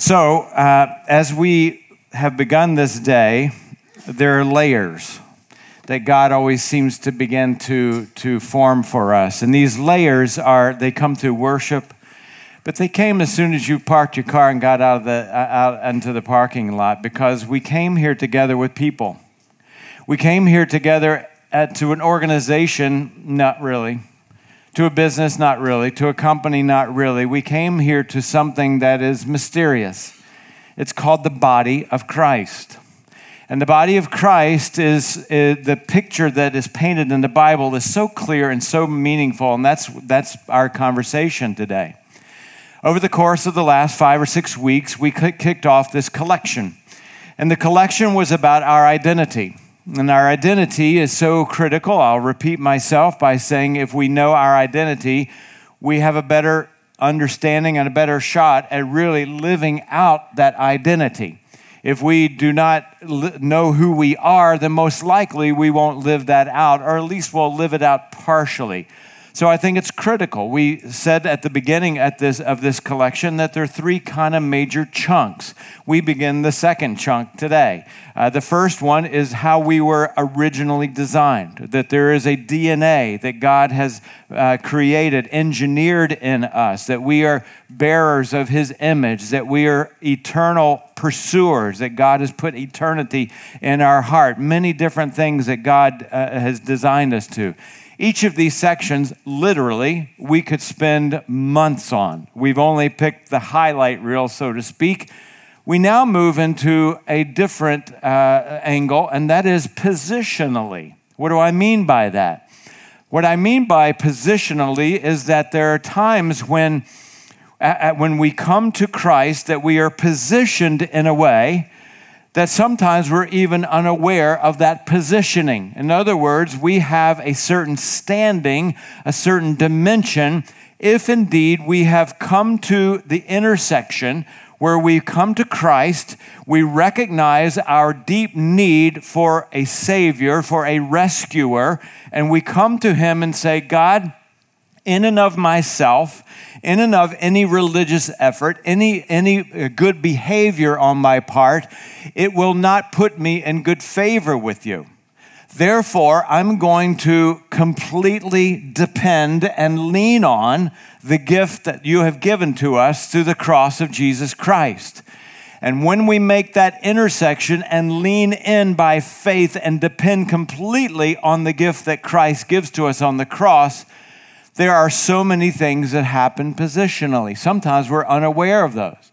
So, uh, as we have begun this day, there are layers that God always seems to begin to, to form for us. And these layers are, they come through worship, but they came as soon as you parked your car and got out, of the, uh, out into the parking lot because we came here together with people. We came here together at, to an organization, not really. To a business, not really. To a company, not really. We came here to something that is mysterious. It's called the body of Christ. And the body of Christ is, is, the picture that is painted in the Bible is so clear and so meaningful, and that's, that's our conversation today. Over the course of the last five or six weeks, we kicked off this collection. And the collection was about our identity. And our identity is so critical. I'll repeat myself by saying if we know our identity, we have a better understanding and a better shot at really living out that identity. If we do not know who we are, then most likely we won't live that out, or at least we'll live it out partially. So I think it's critical. We said at the beginning at this, of this collection that there are three kind of major chunks. We begin the second chunk today. Uh, the first one is how we were originally designed, that there is a DNA that God has uh, created, engineered in us, that we are bearers of His image, that we are eternal pursuers, that God has put eternity in our heart, many different things that God uh, has designed us to. Each of these sections, literally, we could spend months on. We've only picked the highlight reel, so to speak. We now move into a different uh, angle, and that is positionally. What do I mean by that? What I mean by positionally is that there are times when, uh, when we come to Christ, that we are positioned in a way that sometimes we're even unaware of that positioning. In other words, we have a certain standing, a certain dimension, if indeed we have come to the intersection where we come to Christ, we recognize our deep need for a Savior, for a rescuer, and we come to Him and say, God, in and of myself, in and of any religious effort, any, any uh, good behavior on my part, it will not put me in good favor with you. Therefore, I'm going to completely depend and lean on the gift that you have given to us through the cross of Jesus Christ. And when we make that intersection and lean in by faith and depend completely on the gift that Christ gives to us on the cross, there are so many things that happen positionally. Sometimes we're unaware of those.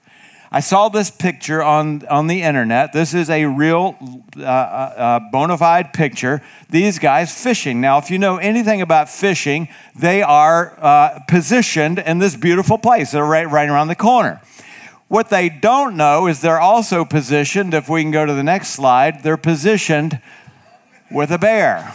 I saw this picture on, on the internet. This is a real uh, uh, uh, bona fide picture. These guys fishing. Now, if you know anything about fishing, they are uh, positioned in this beautiful place. They're right, right around the corner. What they don't know is they're also positioned, if we can go to the next slide, they're positioned with a bear.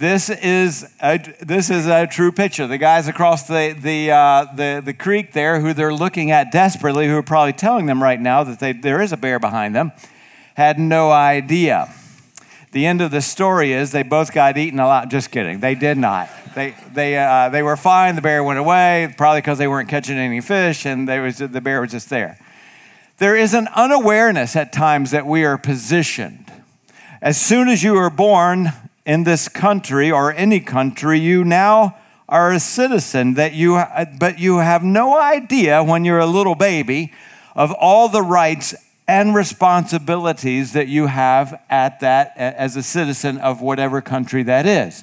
This is a, this is a true picture. The guys across the, the, uh, the, the creek there, who they're looking at desperately, who are probably telling them right now that they, there is a bear behind them, had no idea. The end of the story is they both got eaten a lot. Just kidding. They did not. They, they, uh, they were fine. The bear went away, probably because they weren't catching any fish, and they was, the bear was just there. There is an unawareness at times that we are positioned. As soon as you are born, in this country or any country, you now are a citizen that you but you have no idea when you're a little baby of all the rights and responsibilities that you have at that as a citizen of whatever country that is.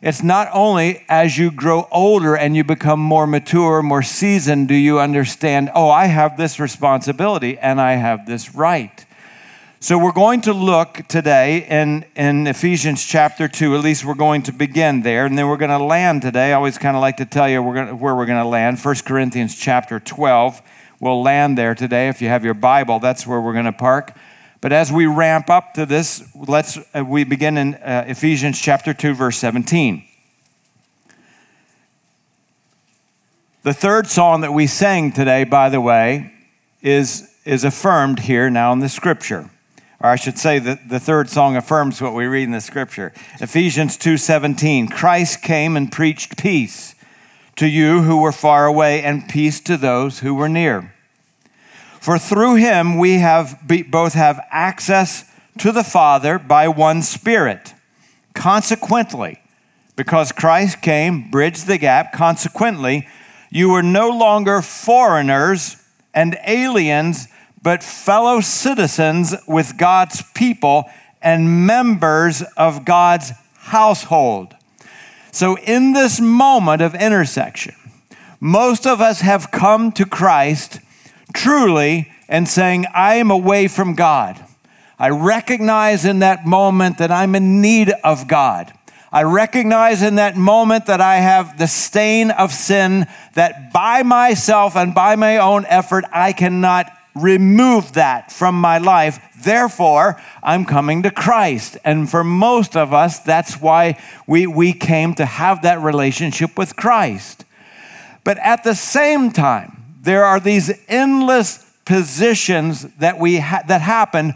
It's not only as you grow older and you become more mature, more seasoned, do you understand, oh, I have this responsibility and I have this right. So we're going to look today in, in Ephesians chapter 2. At least we're going to begin there. And then we're going to land today. I always kind of like to tell you we're to, where we're going to land. 1 Corinthians chapter 12. We'll land there today. If you have your Bible, that's where we're going to park. But as we ramp up to this, let's uh, we begin in uh, Ephesians chapter 2 verse 17. The third song that we sang today, by the way, is is affirmed here now in the scripture or I should say that the third song affirms what we read in the scripture. Ephesians 2:17, Christ came and preached peace to you who were far away, and peace to those who were near. For through him we have both have access to the Father by one Spirit. Consequently, because Christ came, bridged the gap, consequently, you are no longer foreigners and aliens, but fellow citizens with God's people and members of God's household. So, in this moment of intersection, most of us have come to Christ truly and saying, I am away from God. I recognize in that moment that I'm in need of God. I recognize in that moment that I have the stain of sin, that by myself and by my own effort, I cannot remove that from my life. Therefore, I'm coming to Christ. And for most of us, that's why we, we came to have that relationship with Christ. But at the same time, there are these endless positions that, we ha- that happen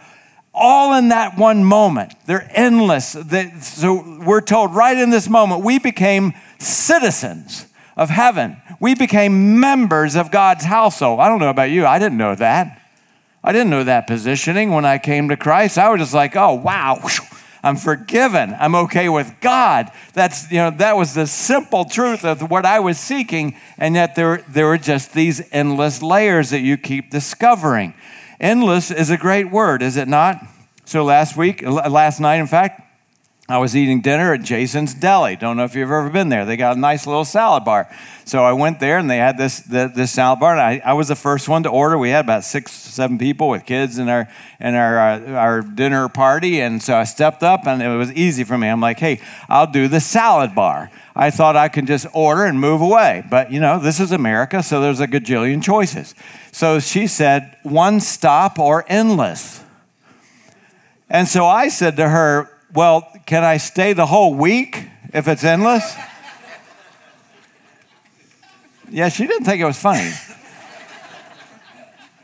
all in that one moment. They're endless. so we're told right in this moment, we became citizens of heaven. We became members of God's household. I don't know about you, I didn't know that. I didn't know that positioning when I came to Christ. I was just like, oh, wow. I'm forgiven. I'm okay with God. That's, you know, that was the simple truth of what I was seeking. And yet there, there were just these endless layers that you keep discovering. Endless is a great word, is it not? So last week, last night, in fact, I was eating dinner at Jason's Deli. Don't know if you've ever been there. They got a nice little salad bar. So I went there and they had this this salad bar. And I, I was the first one to order. We had about six, seven people with kids in our in our uh, our dinner party. And so I stepped up and it was easy for me. I'm like, hey, I'll do the salad bar. I thought I could just order and move away. But you know, this is America, so there's a gajillion choices. So she said, one stop or endless. And so I said to her, well, can I stay the whole week if it's endless? yeah, she didn't think it was funny.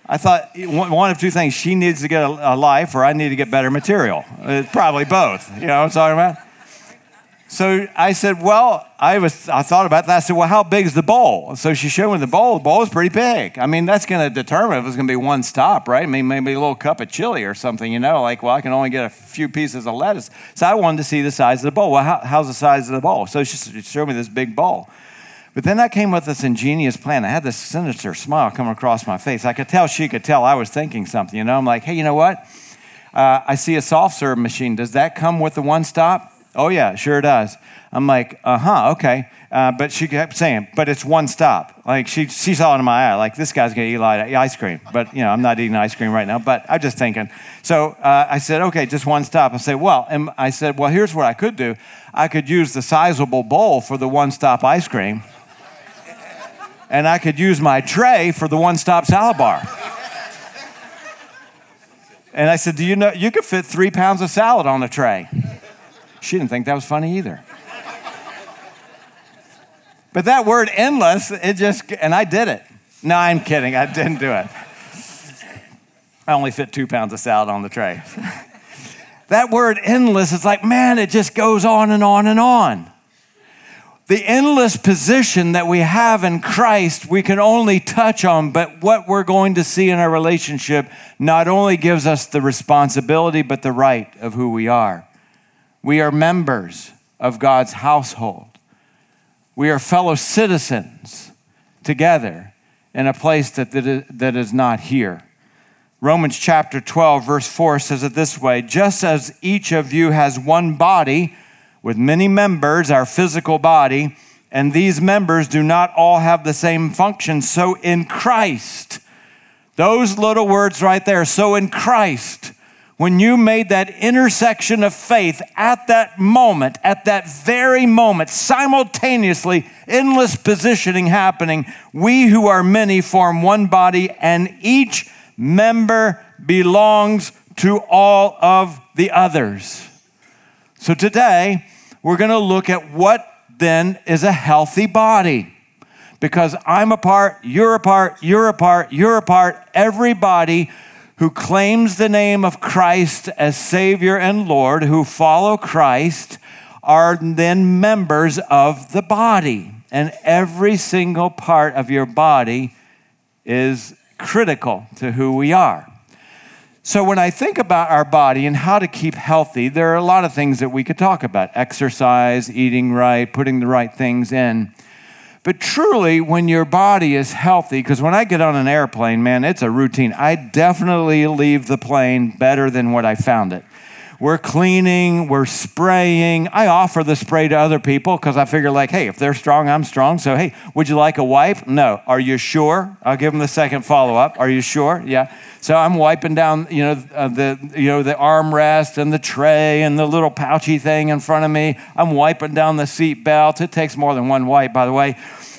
I thought one of two things she needs to get a life, or I need to get better material. It's probably both. You know what I'm talking about? So I said, Well, I, was, I thought about that. I said, Well, how big is the bowl? So she showed me the bowl. The bowl is pretty big. I mean, that's going to determine if it's going to be one stop, right? I mean, maybe a little cup of chili or something, you know, like, well, I can only get a few pieces of lettuce. So I wanted to see the size of the bowl. Well, how, how's the size of the bowl? So she showed me this big bowl. But then I came with this ingenious plan. I had this sinister smile come across my face. I could tell she could tell I was thinking something, you know. I'm like, hey, you know what? Uh, I see a soft serve machine. Does that come with the one stop? Oh, yeah, sure does. I'm like, uh huh, okay. Uh, but she kept saying, but it's one stop. Like she, she saw it in my eye, like this guy's gonna eat a lot of ice cream. But you know, I'm not eating ice cream right now. But I'm just thinking. So uh, I said, okay, just one stop. I said, well, and I said, well, here's what I could do. I could use the sizable bowl for the one stop ice cream, and I could use my tray for the one stop salad bar. And I said, do you know you could fit three pounds of salad on a tray? She didn't think that was funny either. But that word endless, it just, and I did it. No, I'm kidding. I didn't do it. I only fit two pounds of salad on the tray. that word endless is like, man, it just goes on and on and on. The endless position that we have in Christ, we can only touch on, but what we're going to see in our relationship not only gives us the responsibility, but the right of who we are. We are members of God's household. We are fellow citizens together in a place that, that is not here. Romans chapter 12, verse 4 says it this way Just as each of you has one body with many members, our physical body, and these members do not all have the same function, so in Christ, those little words right there, so in Christ, when you made that intersection of faith at that moment, at that very moment, simultaneously, endless positioning happening, we who are many form one body, and each member belongs to all of the others. So today, we're going to look at what then is a healthy body. Because I'm a part, you're a part, you're a part, you're a part, everybody who claims the name of Christ as Savior and Lord, who follow Christ, are then members of the body. and every single part of your body is critical to who we are. So, when I think about our body and how to keep healthy, there are a lot of things that we could talk about exercise, eating right, putting the right things in. But truly, when your body is healthy, because when I get on an airplane, man, it's a routine. I definitely leave the plane better than what I found it. We're cleaning, we're spraying. I offer the spray to other people because I figure, like, hey, if they're strong, I'm strong. So, hey, would you like a wipe? No. Are you sure? I'll give them the second follow up. Are you sure? Yeah. So I'm wiping down, you know, uh, the you know the armrest and the tray and the little pouchy thing in front of me. I'm wiping down the seat belt. It takes more than one wipe, by the way.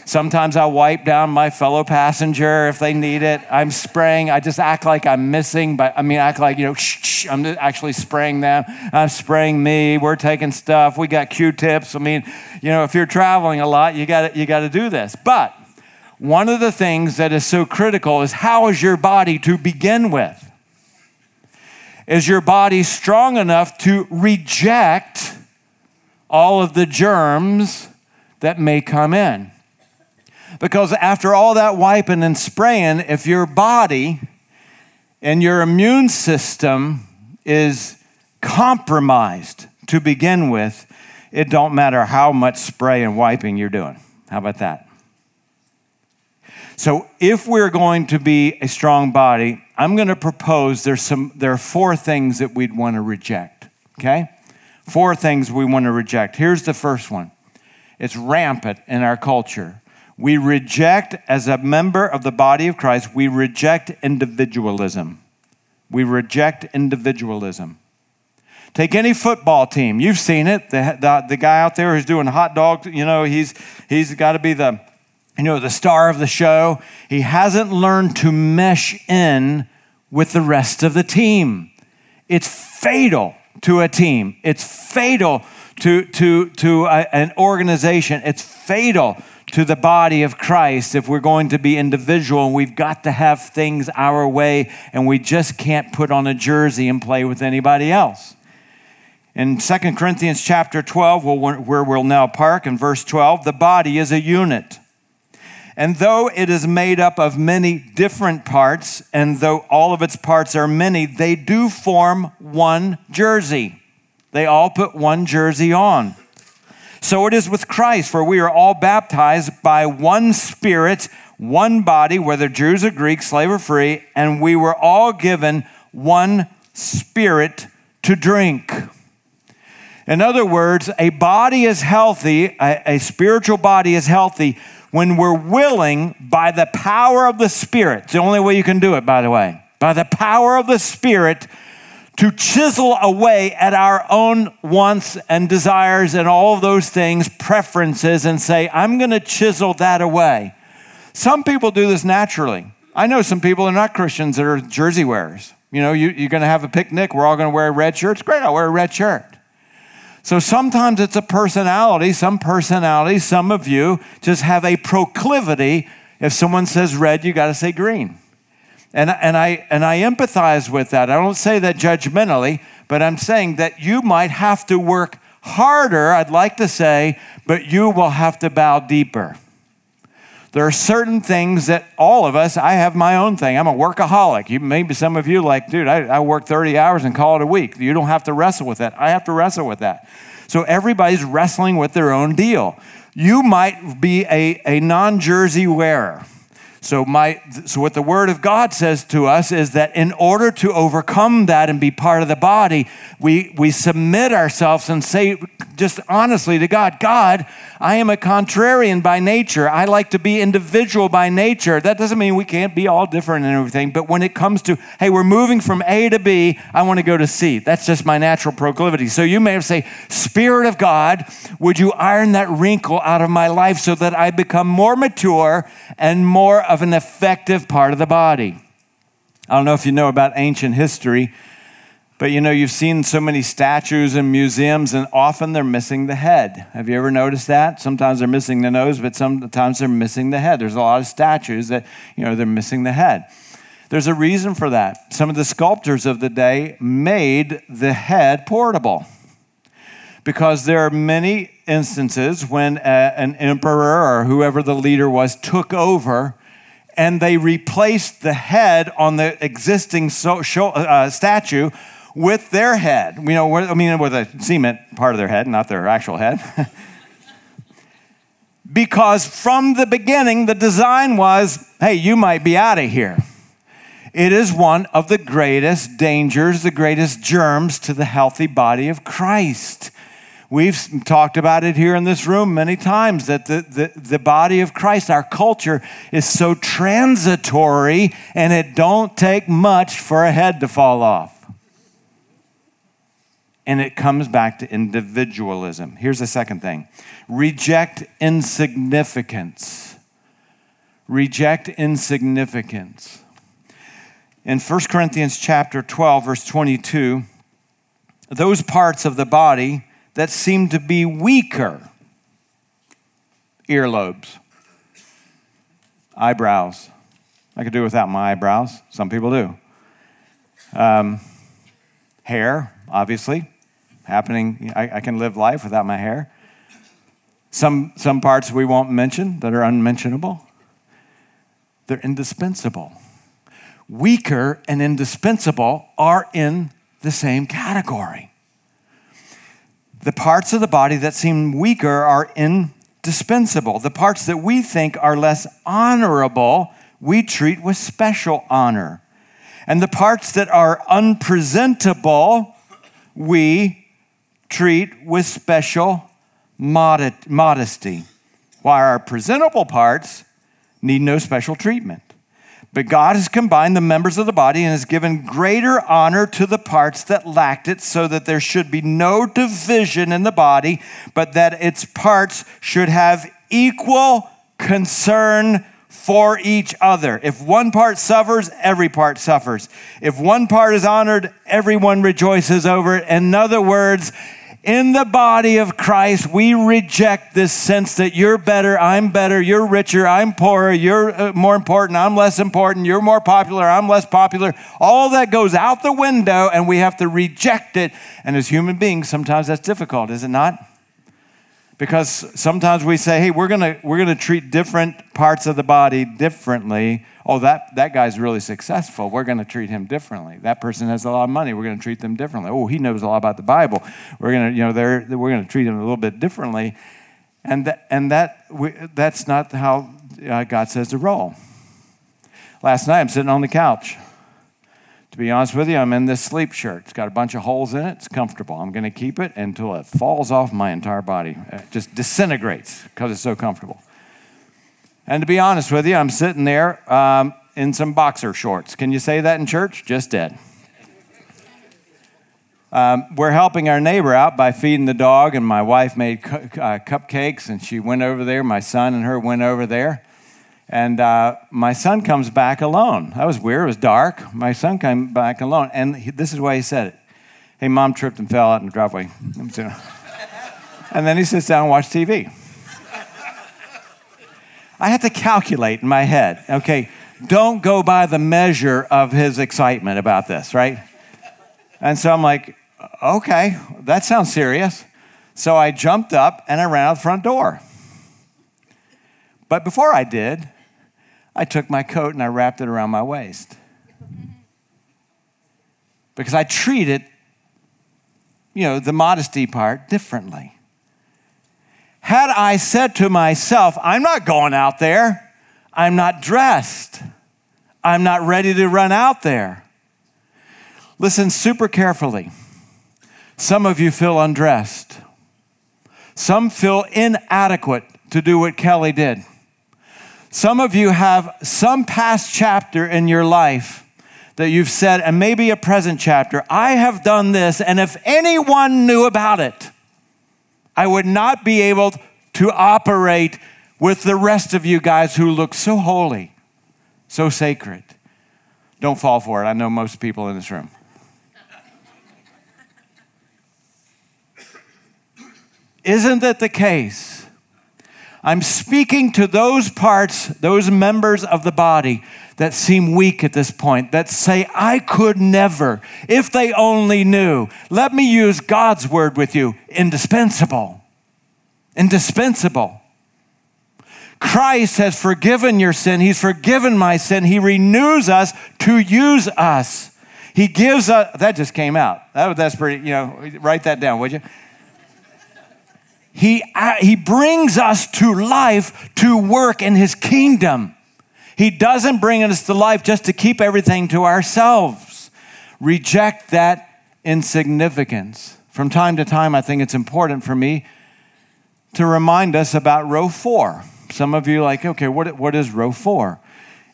Sometimes I wipe down my fellow passenger if they need it. I'm spraying. I just act like I'm missing, but I mean, act like, you know, shh, shh, I'm actually spraying them. I'm spraying me. We're taking stuff. We got Q tips. I mean, you know, if you're traveling a lot, you got you got to do this. But one of the things that is so critical is how is your body to begin with? Is your body strong enough to reject all of the germs that may come in? Because after all that wiping and spraying, if your body and your immune system is compromised to begin with, it don't matter how much spray and wiping you're doing. How about that? So, if we're going to be a strong body, I'm going to propose there's some there are four things that we'd want to reject. Okay? Four things we want to reject. Here's the first one. It's rampant in our culture. We reject as a member of the body of Christ, we reject individualism. We reject individualism. Take any football team. You've seen it. The, the, the guy out there who's doing hot dogs, you know, he's, he's got to be the you know, the star of the show, he hasn't learned to mesh in with the rest of the team. It's fatal to a team. It's fatal to, to, to a, an organization. It's fatal to the body of Christ if we're going to be individual and we've got to have things our way and we just can't put on a jersey and play with anybody else. In 2 Corinthians chapter 12, where we'll now park in verse 12, the body is a unit. And though it is made up of many different parts, and though all of its parts are many, they do form one jersey. They all put one jersey on. So it is with Christ, for we are all baptized by one Spirit, one body, whether Jews or Greeks, slave or free, and we were all given one Spirit to drink. In other words, a body is healthy, a, a spiritual body is healthy when we're willing by the power of the Spirit, it's the only way you can do it, by the way, by the power of the Spirit to chisel away at our own wants and desires and all those things, preferences, and say, I'm going to chisel that away. Some people do this naturally. I know some people are not Christians that are jersey wearers. You know, you, are going to have a picnic, we're all going to wear red shirts. Great, I'll wear a red shirt. So sometimes it's a personality, some personalities, some of you just have a proclivity. If someone says red, you got to say green. And, and, I, and I empathize with that. I don't say that judgmentally, but I'm saying that you might have to work harder, I'd like to say, but you will have to bow deeper. There are certain things that all of us, I have my own thing. I'm a workaholic. You, maybe some of you like, dude, I, I work 30 hours and call it a week. You don't have to wrestle with that. I have to wrestle with that. So everybody's wrestling with their own deal. You might be a, a non jersey wearer. So, my, so, what the Word of God says to us is that in order to overcome that and be part of the body, we, we submit ourselves and say, just honestly to God, God, I am a contrarian by nature. I like to be individual by nature. That doesn't mean we can't be all different and everything, but when it comes to, hey, we're moving from A to B, I want to go to C. That's just my natural proclivity. So, you may have say, Spirit of God, would you iron that wrinkle out of my life so that I become more mature and more of an effective part of the body. I don't know if you know about ancient history, but you know, you've seen so many statues in museums, and often they're missing the head. Have you ever noticed that? Sometimes they're missing the nose, but sometimes they're missing the head. There's a lot of statues that, you know, they're missing the head. There's a reason for that. Some of the sculptors of the day made the head portable because there are many instances when a, uh, an emperor or whoever the leader was took over and they replaced the head on the existing so, show, uh, statue with their head. You know, I mean, with a cement part of their head, not their actual head. because from the beginning, the design was hey, you might be out of here. It is one of the greatest dangers, the greatest germs to the healthy body of Christ. We've talked about it here in this room many times that the, the, the body of Christ, our culture, is so transitory and it don't take much for a head to fall off. And it comes back to individualism. Here's the second thing reject insignificance. Reject insignificance. In 1 Corinthians chapter 12 verse 22, those parts of the body that seem to be weaker, earlobes, eyebrows. I could do without my eyebrows. Some people do. Um, hair, obviously, happening. I, I, can live life without my hair. Some, some parts we won't mention that are unmentionable. They're indispensable weaker and indispensable are in the same category. The parts of the body that seem weaker are indispensable. The parts that we think are less honorable, we treat with special honor. And the parts that are unpresentable, we treat with special modesty, while our presentable parts need no special treatment. But God has combined the members of the body and has given greater honor to the parts that lacked it, so that there should be no division in the body, but that its parts should have equal concern for each other. If one part suffers, every part suffers. If one part is honored, everyone rejoices over it. In other words, in the body of Christ, we reject this sense that you're better, I'm better, you're richer, I'm poorer, you're uh, more important, I'm less important, you're more popular, I'm less popular. All that goes out the window and we have to reject it. And as human beings, sometimes that's difficult, is it not? Because sometimes we say, hey, we're gonna, we're gonna treat different parts of the body differently oh, that, that guy's really successful. We're going to treat him differently. That person has a lot of money. We're going to treat them differently. Oh, he knows a lot about the Bible. We're going to, you know, they're, we're going to treat him a little bit differently. And, that, and that, we, that's not how uh, God says to roll. Last night, I'm sitting on the couch. To be honest with you, I'm in this sleep shirt. It's got a bunch of holes in it. It's comfortable. I'm going to keep it until it falls off my entire body. It just disintegrates because it's so comfortable. And to be honest with you, I'm sitting there um, in some boxer shorts. Can you say that in church? Just dead. Um, we're helping our neighbor out by feeding the dog, and my wife made cu- uh, cupcakes, and she went over there. My son and her went over there. And uh, my son comes back alone. That was weird. It was dark. My son came back alone. And he, this is why he said it Hey, mom tripped and fell out in the driveway. and then he sits down and watches TV. I had to calculate in my head, okay, don't go by the measure of his excitement about this, right? And so I'm like, okay, that sounds serious. So I jumped up and I ran out the front door. But before I did, I took my coat and I wrapped it around my waist. Because I treated, you know, the modesty part differently. Had I said to myself, I'm not going out there, I'm not dressed, I'm not ready to run out there. Listen super carefully. Some of you feel undressed. Some feel inadequate to do what Kelly did. Some of you have some past chapter in your life that you've said, and maybe a present chapter, I have done this, and if anyone knew about it, I would not be able to operate with the rest of you guys who look so holy, so sacred. Don't fall for it. I know most people in this room. Isn't that the case? I'm speaking to those parts, those members of the body that seem weak at this point, that say, I could never, if they only knew. Let me use God's word with you indispensable. Indispensable. Christ has forgiven your sin. He's forgiven my sin. He renews us to use us. He gives us, that just came out. That, that's pretty, you know, write that down, would you? He, he brings us to life to work in his kingdom. He doesn't bring us to life just to keep everything to ourselves. Reject that insignificance. From time to time, I think it's important for me to remind us about row four. Some of you like, okay, what, what is row four?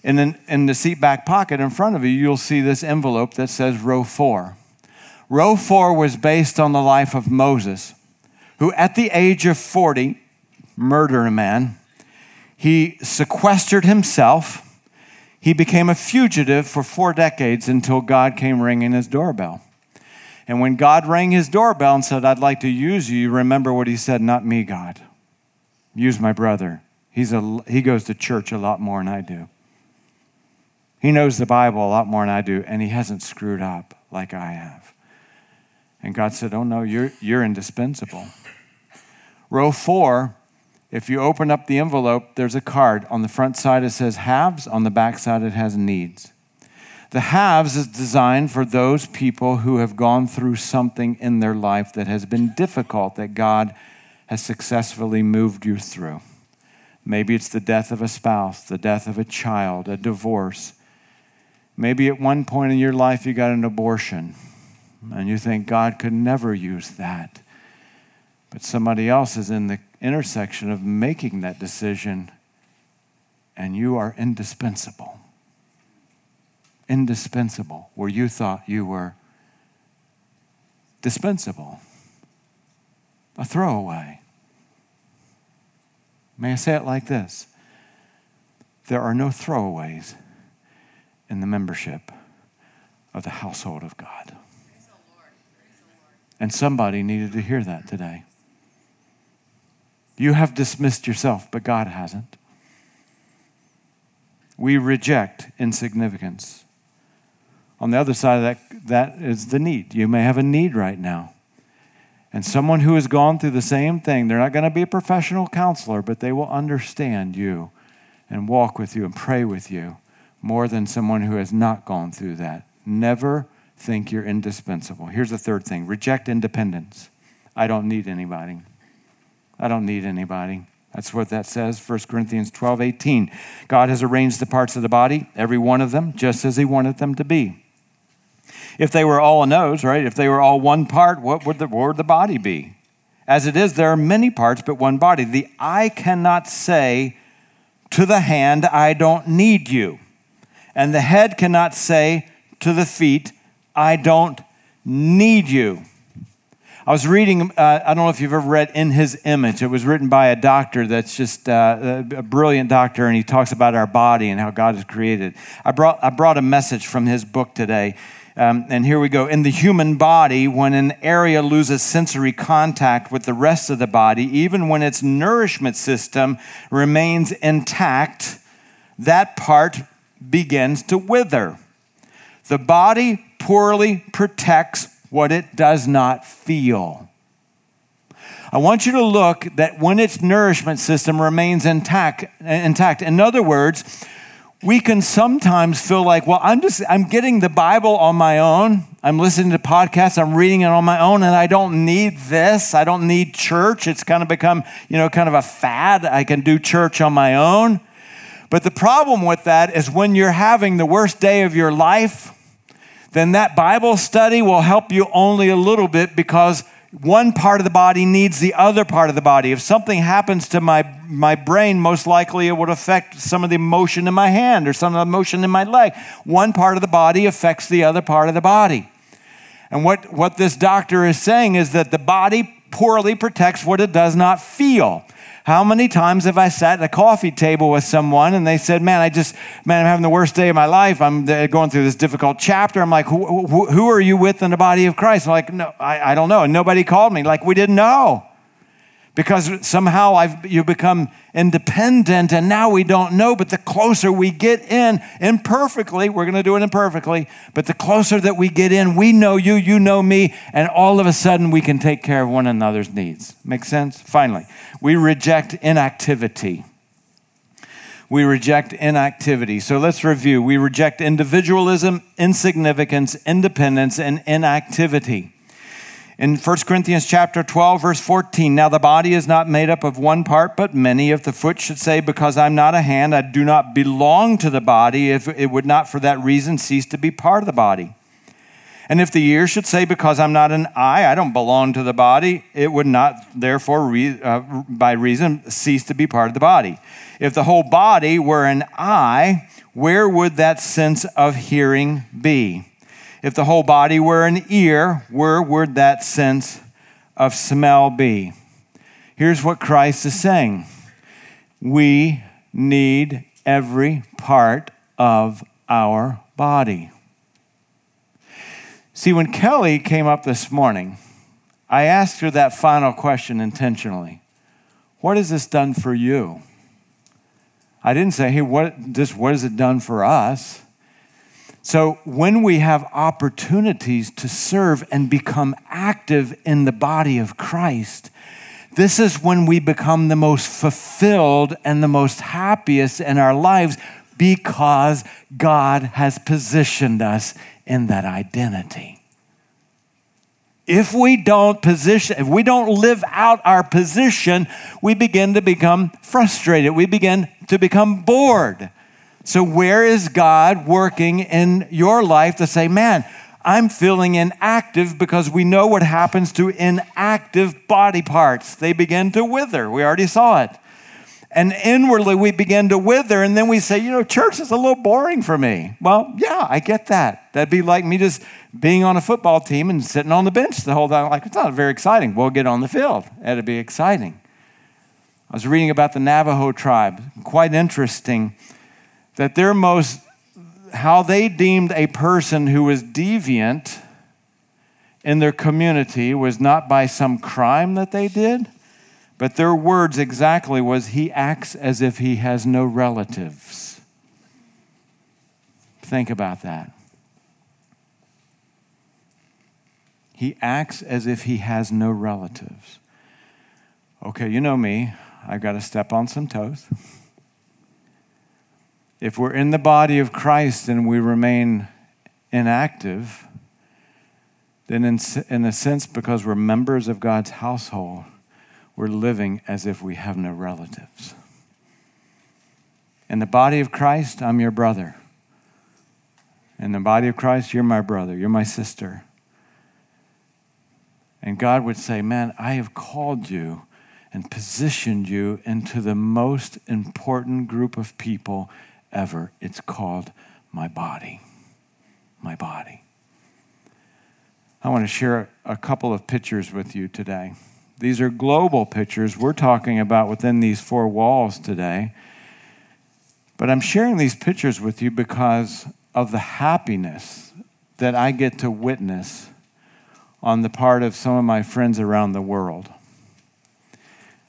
And in, in the seat back pocket in front of you, you'll see this envelope that says row four. Row four was based on the life of Moses who at the age of 40 murdered a man. He sequestered himself. He became a fugitive for four decades until God came ringing his doorbell. And when God rang his doorbell and said, I'd like to use you, you remember what he said, Not me, God. Use my brother. He's a, he goes to church a lot more than I do. He knows the Bible a lot more than I do, and he hasn't screwed up like I have. And God said, Oh, no, you're, you're indispensable. Row four, if you open up the envelope, there's a card. On the front side, it says haves, on the back side, it has needs. The haves is designed for those people who have gone through something in their life that has been difficult that God has successfully moved you through. Maybe it's the death of a spouse, the death of a child, a divorce. Maybe at one point in your life you got an abortion and you think God could never use that. But somebody else is in the intersection of making that decision, and you are indispensable. Indispensable, where you thought you were dispensable, a throwaway. May I say it like this? There are no throwaways in the membership of the household of God. And somebody needed to hear that today. You have dismissed yourself, but God hasn't. We reject insignificance. On the other side of that, that is the need. You may have a need right now. And someone who has gone through the same thing, they're not going to be a professional counselor, but they will understand you and walk with you and pray with you more than someone who has not gone through that. Never think you're indispensable. Here's the third thing reject independence. I don't need anybody. I don't need anybody. That's what that says, 1 Corinthians 12, 18. God has arranged the parts of the body, every one of them, just as He wanted them to be. If they were all a nose, right? If they were all one part, what would the, what would the body be? As it is, there are many parts, but one body. The eye cannot say to the hand, I don't need you. And the head cannot say to the feet, I don't need you. I was reading, uh, I don't know if you've ever read In His Image. It was written by a doctor that's just uh, a brilliant doctor, and he talks about our body and how God has created. I brought, I brought a message from his book today. Um, and here we go. In the human body, when an area loses sensory contact with the rest of the body, even when its nourishment system remains intact, that part begins to wither. The body poorly protects what it does not feel. I want you to look that when its nourishment system remains intact, intact. In other words, we can sometimes feel like, well, I'm just I'm getting the Bible on my own. I'm listening to podcasts, I'm reading it on my own, and I don't need this. I don't need church. It's kind of become, you know, kind of a fad. I can do church on my own. But the problem with that is when you're having the worst day of your life, then that Bible study will help you only a little bit because one part of the body needs the other part of the body. If something happens to my, my brain, most likely it would affect some of the motion in my hand or some of the motion in my leg. One part of the body affects the other part of the body. And what, what this doctor is saying is that the body poorly protects what it does not feel. How many times have I sat at a coffee table with someone and they said, Man, I just, man, I'm having the worst day of my life. I'm going through this difficult chapter. I'm like, Who, who, who are you with in the body of Christ? I'm like, No, I, I don't know. And nobody called me. Like, we didn't know because somehow I've, you become independent and now we don't know. But the closer we get in, imperfectly, we're going to do it imperfectly, but the closer that we get in, we know you, you know me, and all of a sudden we can take care of one another's needs. Make sense? Finally, we reject inactivity. We reject inactivity. So let's review. We reject individualism, insignificance, independence, and inactivity in 1 Corinthians chapter 12 verse 14 now the body is not made up of one part but many if the foot should say because I'm not a hand I do not belong to the body if it would not for that reason cease to be part of the body. And if the ear should say because I'm not an eye I don't belong to the body it would not therefore re, uh, by reason cease to be part of the body. If the whole body were an eye where would that sense of hearing be if the whole body were an ear, where would that sense of smell be? Here's what Christ is saying we need every part of our body. See, when Kelly came up this morning, I asked her that final question intentionally What has this done for you? I didn't say, hey, what, this, what has it done for us? So, when we have opportunities to serve and become active in the body of Christ, this is when we become the most fulfilled and the most happiest in our lives because God has positioned us in that identity. If we don't position, if we don't live out our position, we begin to become frustrated. We begin to become bored. So, where is God working in your life to say, man, I'm feeling inactive because we know what happens to inactive body parts. They begin to wither. We already saw it. And inwardly, we begin to wither, and then we say, you know, church is a little boring for me. Well, yeah, I get that. That'd be like me just being on a football team and sitting on the bench the whole time. Like, it's not very exciting. We'll get on the field. That'd be exciting. I was reading about the Navajo tribe. Quite interesting that their most, how they deemed a person who was deviant in their community was not by some crime that they did, but their words exactly was, he acts as if he has no relatives. Think about that. He acts as if he has no relatives. Okay, you know me. I've got to step on some toes. If we're in the body of Christ and we remain inactive, then in, in a sense, because we're members of God's household, we're living as if we have no relatives. In the body of Christ, I'm your brother. In the body of Christ, you're my brother, you're my sister. And God would say, Man, I have called you and positioned you into the most important group of people ever. It's called my body. My body. I want to share a couple of pictures with you today. These are global pictures we're talking about within these four walls today. But I'm sharing these pictures with you because of the happiness that I get to witness on the part of some of my friends around the world.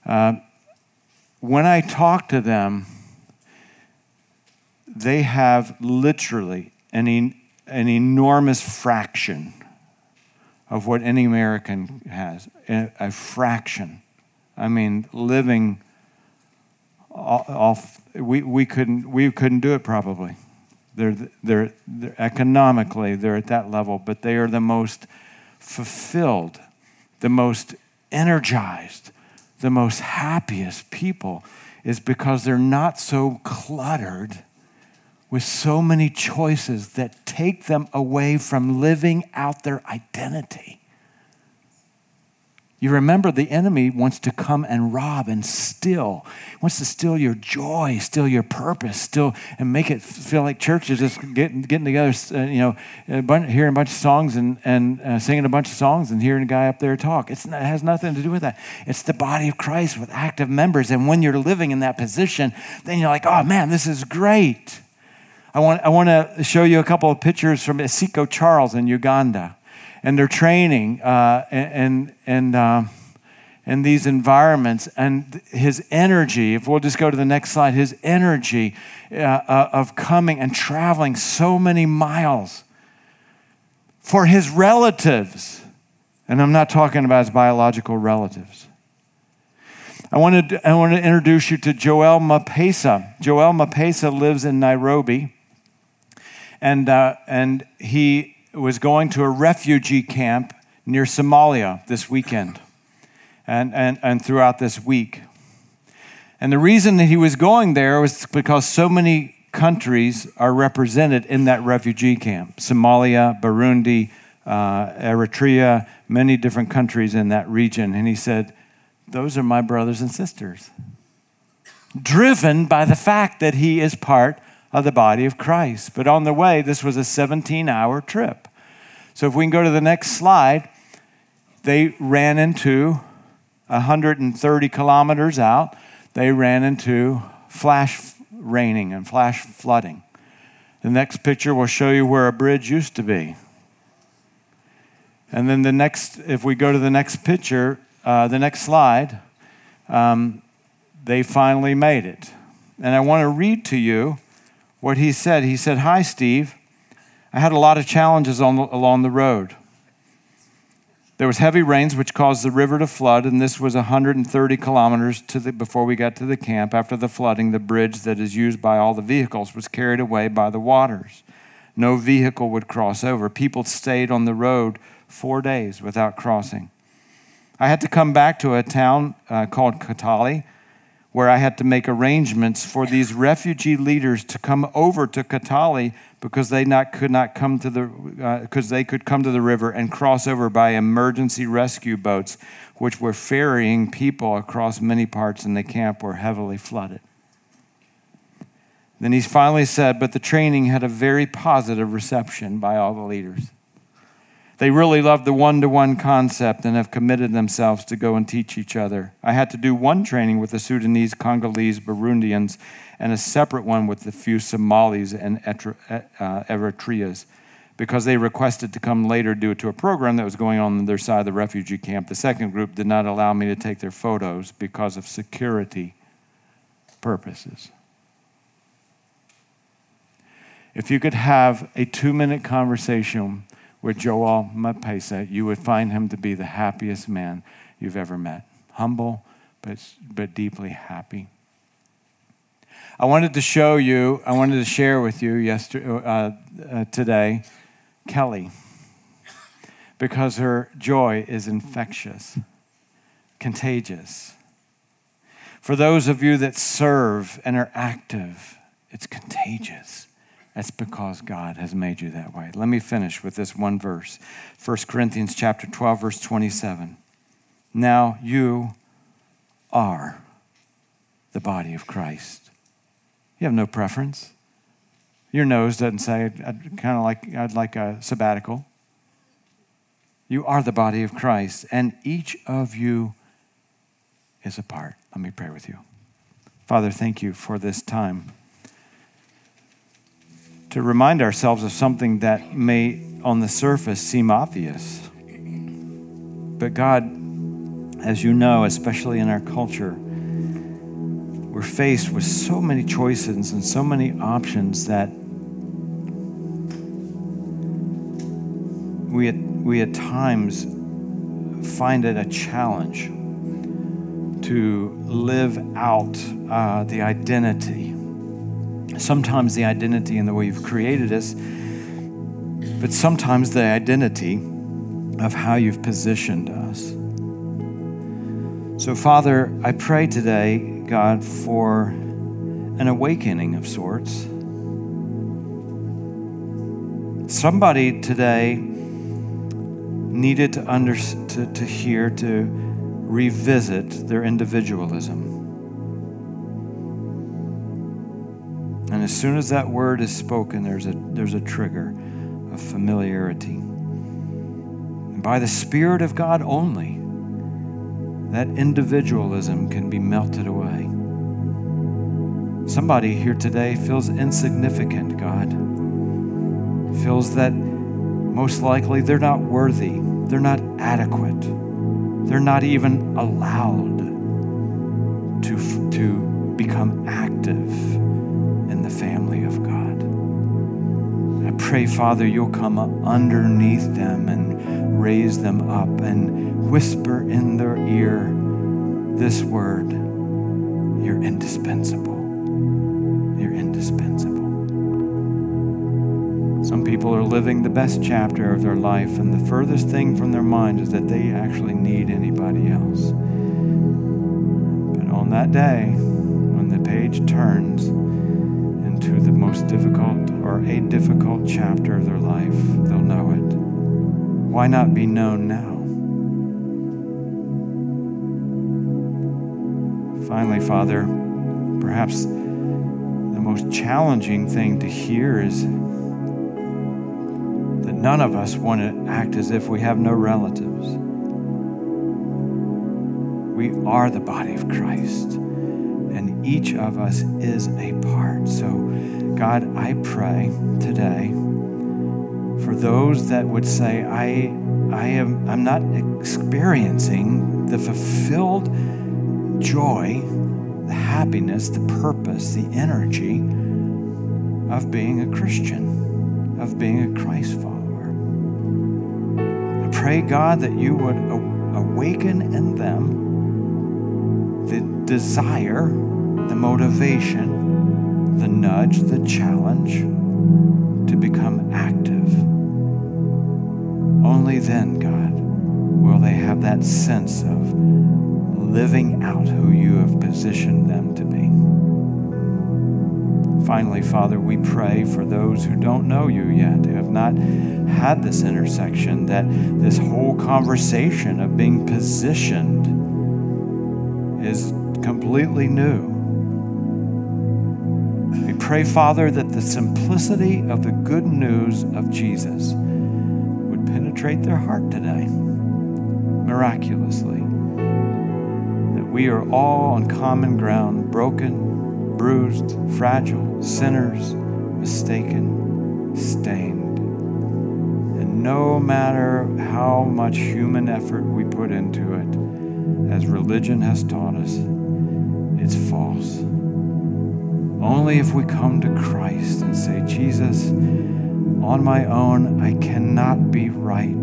Uh, when I talk to them, they have literally an, en- an enormous fraction of what any American has, a, fraction. I mean, living off, we, we, couldn't, we couldn't do it probably. They're, they're, they're economically, they're at that level, but they are the most fulfilled, the most energized, the most happiest people is because they're not so cluttered with so many choices that take them away from living out their identity. You remember the enemy wants to come and rob and steal. Wants to steal your joy, steal your purpose, steal and make it feel like church is just getting, getting together, uh, you know, bunch, hearing a bunch of songs and, and uh, singing a bunch of songs and hearing a guy up there talk. It's it has nothing to do with that. It's the body of Christ with active members. And when you're living in that position, then you're like, oh man, this is great. I want, I want to show you a couple of pictures from Isiko Charles in Uganda. And they're training, uh, and, and in these environments and his energy, if we'll just go to the next slide, his energy uh, uh, of coming and traveling so many miles for his relatives. And I'm not talking about his biological relatives. I want to, I want to introduce you to Joel Mapesa. Joel Mapesa lives in Nairobi, and, uh, and he was going to a refugee camp near Somalia this weekend and, and, and throughout this week. And the reason that he was going there was because so many countries are represented in that refugee camp Somalia, Burundi, uh, Eritrea, many different countries in that region. And he said, Those are my brothers and sisters. Driven by the fact that he is part of the body of Christ. But on the way, this was a 17 hour trip. So if we can go to the next slide, they ran into 130 kilometers out, they ran into flash raining and flash flooding. The next picture will show you where a bridge used to be. And then the next, if we go to the next picture, uh, the next slide, um, they finally made it. And I want to read to you what he said. He said, Hi, Steve. I had a lot of challenges on along the road. There was heavy rains which caused the river to flood, and this was 130 kilometers to the, before we got to the camp. After the flooding, the bridge that is used by all the vehicles was carried away by the waters. No vehicle would cross over. People stayed on the road four days without crossing. I had to come back to a town uh, called Kitale where I had to make arrangements for these refugee leaders to come over to Kitale because they not, could not come to the because uh, they could come to the river and cross over by emergency rescue boats, which were ferrying people across many parts in the camp were heavily flooded. Then he finally said, but the training had a very positive reception by all the leaders. They really love the one to one concept and have committed themselves to go and teach each other. I had to do one training with the Sudanese, Congolese, Burundians, and a separate one with the few Somalis and uh, Eritreas because they requested to come later due to a program that was going on on their side of the refugee camp. The second group did not allow me to take their photos because of security purposes. If you could have a two minute conversation with Joel Mapesa, you would find him to be the happiest man you've ever met. Humble, but, but deeply happy. I wanted to show you, I wanted to share with you yesterday, uh, uh, today, Kelly, because her joy is infectious, contagious. For those of you that serve and are active, it's contagious. That's because God has made you that way. Let me finish with this one verse. 1 Corinthians chapter 12 verse 27. Now you are the body of Christ. You have no preference. Your nose doesn't say I'd kind of like I'd like a sabbatical. You are the body of Christ and each of you is a part. Let me pray with you. Father, thank you for this time to remind ourselves of something that may, on the surface, seem obvious. But God, as you know, especially in our culture, we're faced with so many choices and so many options that we at, we at times find it a challenge to live out uh, the identity sometimes the identity and the way you've created us, but sometimes the identity of how you've positioned us. So, Father, I pray today, God, for an awakening of sorts. Somebody today needed to, under, to, to hear, to revisit their individualism. And as soon as that word is spoken, there's a, there's a trigger of familiarity. And by the Spirit of God only, that individualism can be melted away. Somebody here today feels insignificant, God. Feels that most likely they're not worthy, they're not adequate. they're not even allowed to, to become active family of God. I pray, Father, you'll come underneath them and raise them up and whisper in their ear this word You're indispensable. You're indispensable. Some people are living the best chapter of their life, and the furthest thing from their mind is that they actually need anybody else. But on that day, when the page turns into the most difficult or a difficult chapter of their life, they'll know it. Why not be known now? Finally, Father, perhaps the most challenging thing to hear is that none of us want to act as if we have no relatives. We are the body of Christ, and each of us is a part. So, God, I pray today for those that would say, I, I am I'm not experiencing the fulfilled joy, the happiness, the purpose, the energy of being a Christian, of being a Christ follower. I pray, God, that you would awaken in them the desire, the motivation, the nudge, the challenge to become active. Only then, God, will they have that sense of living out who you have positioned them to be. Finally, Father, we pray for those who don't know you yet, who have not had this intersection, that this whole conversation of being positioned is completely new. Pray, Father, that the simplicity of the good news of Jesus would penetrate their heart today miraculously That we are all on common ground, broken, bruised, fragile, sinners, mistaken, stained. And no matter how much human effort we put into it, as religion has taught us, it's false. Only if we come to Christ and say, Jesus, on my own, I cannot be right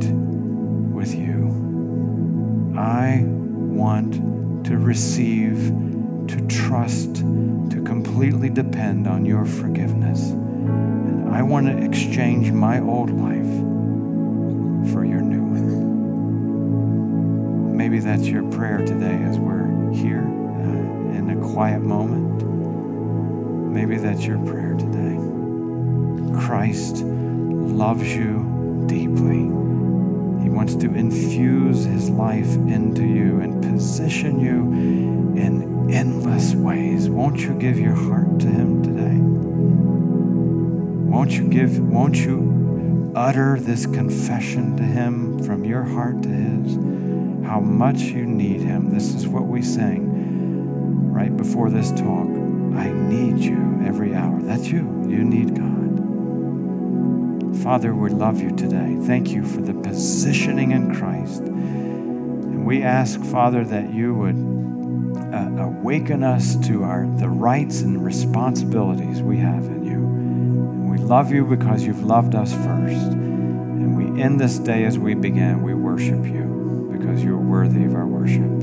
with you. I want to receive, to trust, to completely depend on your forgiveness. And I want to exchange my old life for your new one. Maybe that's your prayer today as we're here uh, in a quiet moment. Maybe that's your prayer today. Christ loves you deeply. He wants to infuse his life into you and position you in endless ways. Won't you give your heart to him today? Won't you give, won't you utter this confession to him from your heart to his? How much you need him. This is what we sang right before this talk. I need you every hour. That's you. You need God. Father, we love you today. Thank you for the positioning in Christ. And we ask, Father, that you would uh, awaken us to our, the rights and responsibilities we have in you. And we love you because you've loved us first. And we end this day as we began, we worship you because you're worthy of our worship.